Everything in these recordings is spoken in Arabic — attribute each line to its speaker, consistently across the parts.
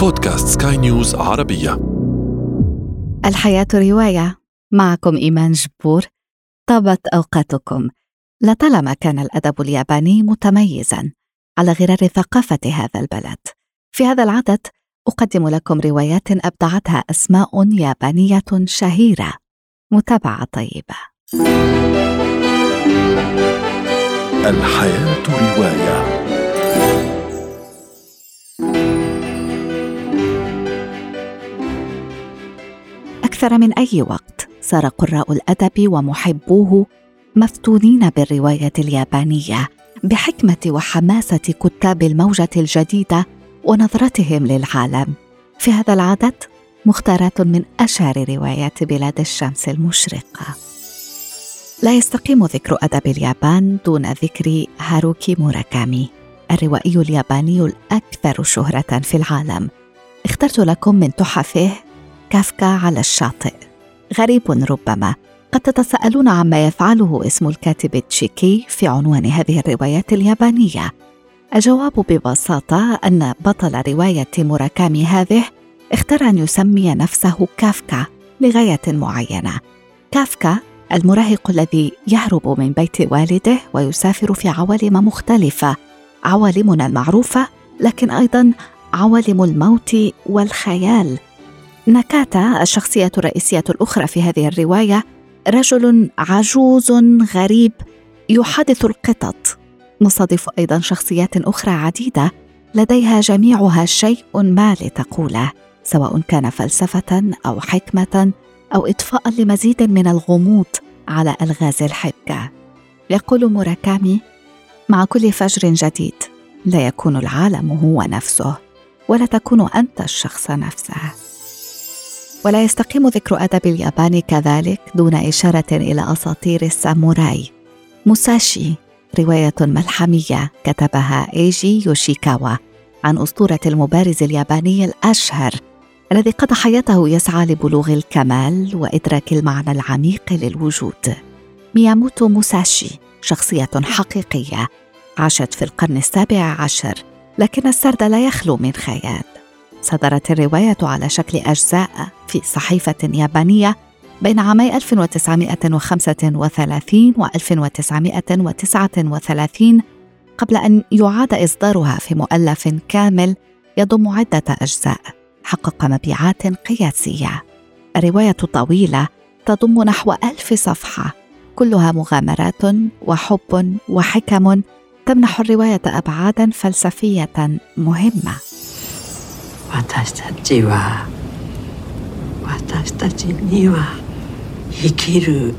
Speaker 1: بودكاست سكاي نيوز عربية.
Speaker 2: الحياة رواية. معكم إيمان جبور. طابت أوقاتكم. لطالما كان الأدب الياباني متميزا على غرار ثقافة هذا البلد. في هذا العدد أقدم لكم روايات أبدعتها أسماء يابانية شهيرة. متابعة طيبة.
Speaker 1: الحياة رواية.
Speaker 2: أكثر من أي وقت صار قراء الأدب ومحبوه مفتونين بالرواية اليابانية بحكمة وحماسة كتاب الموجة الجديدة ونظرتهم للعالم. في هذا العدد مختارات من أشهر روايات بلاد الشمس المشرقة. لا يستقيم ذكر أدب اليابان دون ذكر هاروكي موراكامي، الروائي الياباني الأكثر شهرة في العالم. اخترت لكم من تحفه كافكا على الشاطئ. غريب ربما. قد تتساءلون عما يفعله اسم الكاتب التشيكي في عنوان هذه الروايات اليابانية. الجواب ببساطة أن بطل رواية موراكامي هذه اختار أن يسمي نفسه كافكا لغاية معينة. كافكا المراهق الذي يهرب من بيت والده ويسافر في عوالم مختلفة. عوالمنا المعروفة لكن أيضا عوالم الموت والخيال. ناكاتا الشخصية الرئيسية الأخرى في هذه الرواية رجل عجوز غريب يحادث القطط. نصادف أيضا شخصيات أخرى عديدة لديها جميعها شيء ما لتقوله سواء كان فلسفة أو حكمة أو إضفاء لمزيد من الغموض على ألغاز الحبكة. يقول موراكامي مع كل فجر جديد لا يكون العالم هو نفسه ولا تكون أنت الشخص نفسه. ولا يستقيم ذكر أدب اليابان كذلك دون إشارة إلى أساطير الساموراي. موساشي رواية ملحمية كتبها إيجي يوشيكاوا عن أسطورة المبارز الياباني الأشهر الذي قضى حياته يسعى لبلوغ الكمال وإدراك المعنى العميق للوجود. مياموتو موساشي شخصية حقيقية عاشت في القرن السابع عشر لكن السرد لا يخلو من خيال. صدرت الرواية على شكل أجزاء في صحيفة يابانية بين عامي 1935 و 1939 قبل أن يعاد إصدارها في مؤلف كامل يضم عدة أجزاء حقق مبيعات قياسية. الرواية طويلة تضم نحو ألف صفحة كلها مغامرات وحب وحكم تمنح الرواية أبعادا فلسفية مهمة.
Speaker 3: 私たちは私たちには生きる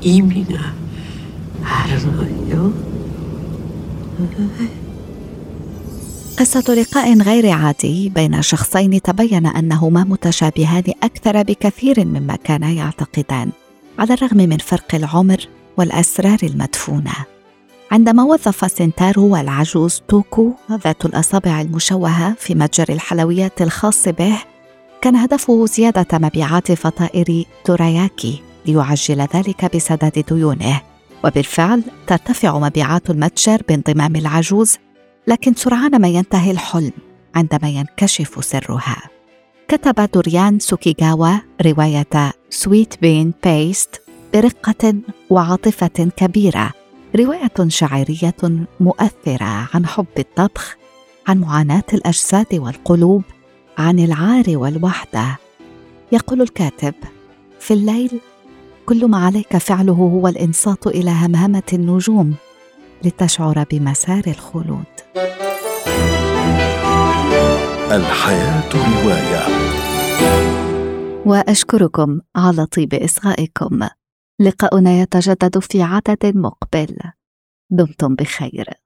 Speaker 3: 意味があるのよ。
Speaker 2: قصة لقاء غير عادي بين شخصين تبين انهما متشابهان اكثر بكثير مما كانا يعتقدان على الرغم من فرق العمر والاسرار المدفونه عندما وظف سنتارو العجوز توكو ذات الأصابع المشوهة في متجر الحلويات الخاص به كان هدفه زيادة مبيعات فطائر توراياكي ليعجل ذلك بسداد ديونه. وبالفعل ترتفع مبيعات المتجر بانضمام العجوز لكن سرعان ما ينتهي الحلم عندما ينكشف سرها. كتب دوريان سوكيغاوا رواية Sweet Bean Paste برقة وعاطفة كبيرة. رواية شعريه مؤثرة عن حب الطبخ عن معاناة الأجساد والقلوب عن العار والوحدة. يقول الكاتب في الليل كل ما عليك فعله هو الإنصات إلى همهمة النجوم لتشعر بمسار الخلود.
Speaker 1: الحياة رواية.
Speaker 2: وأشكركم على طيب إصغائكم. لقاؤنا يتجدد في عدد مقبل. دمتم بخير.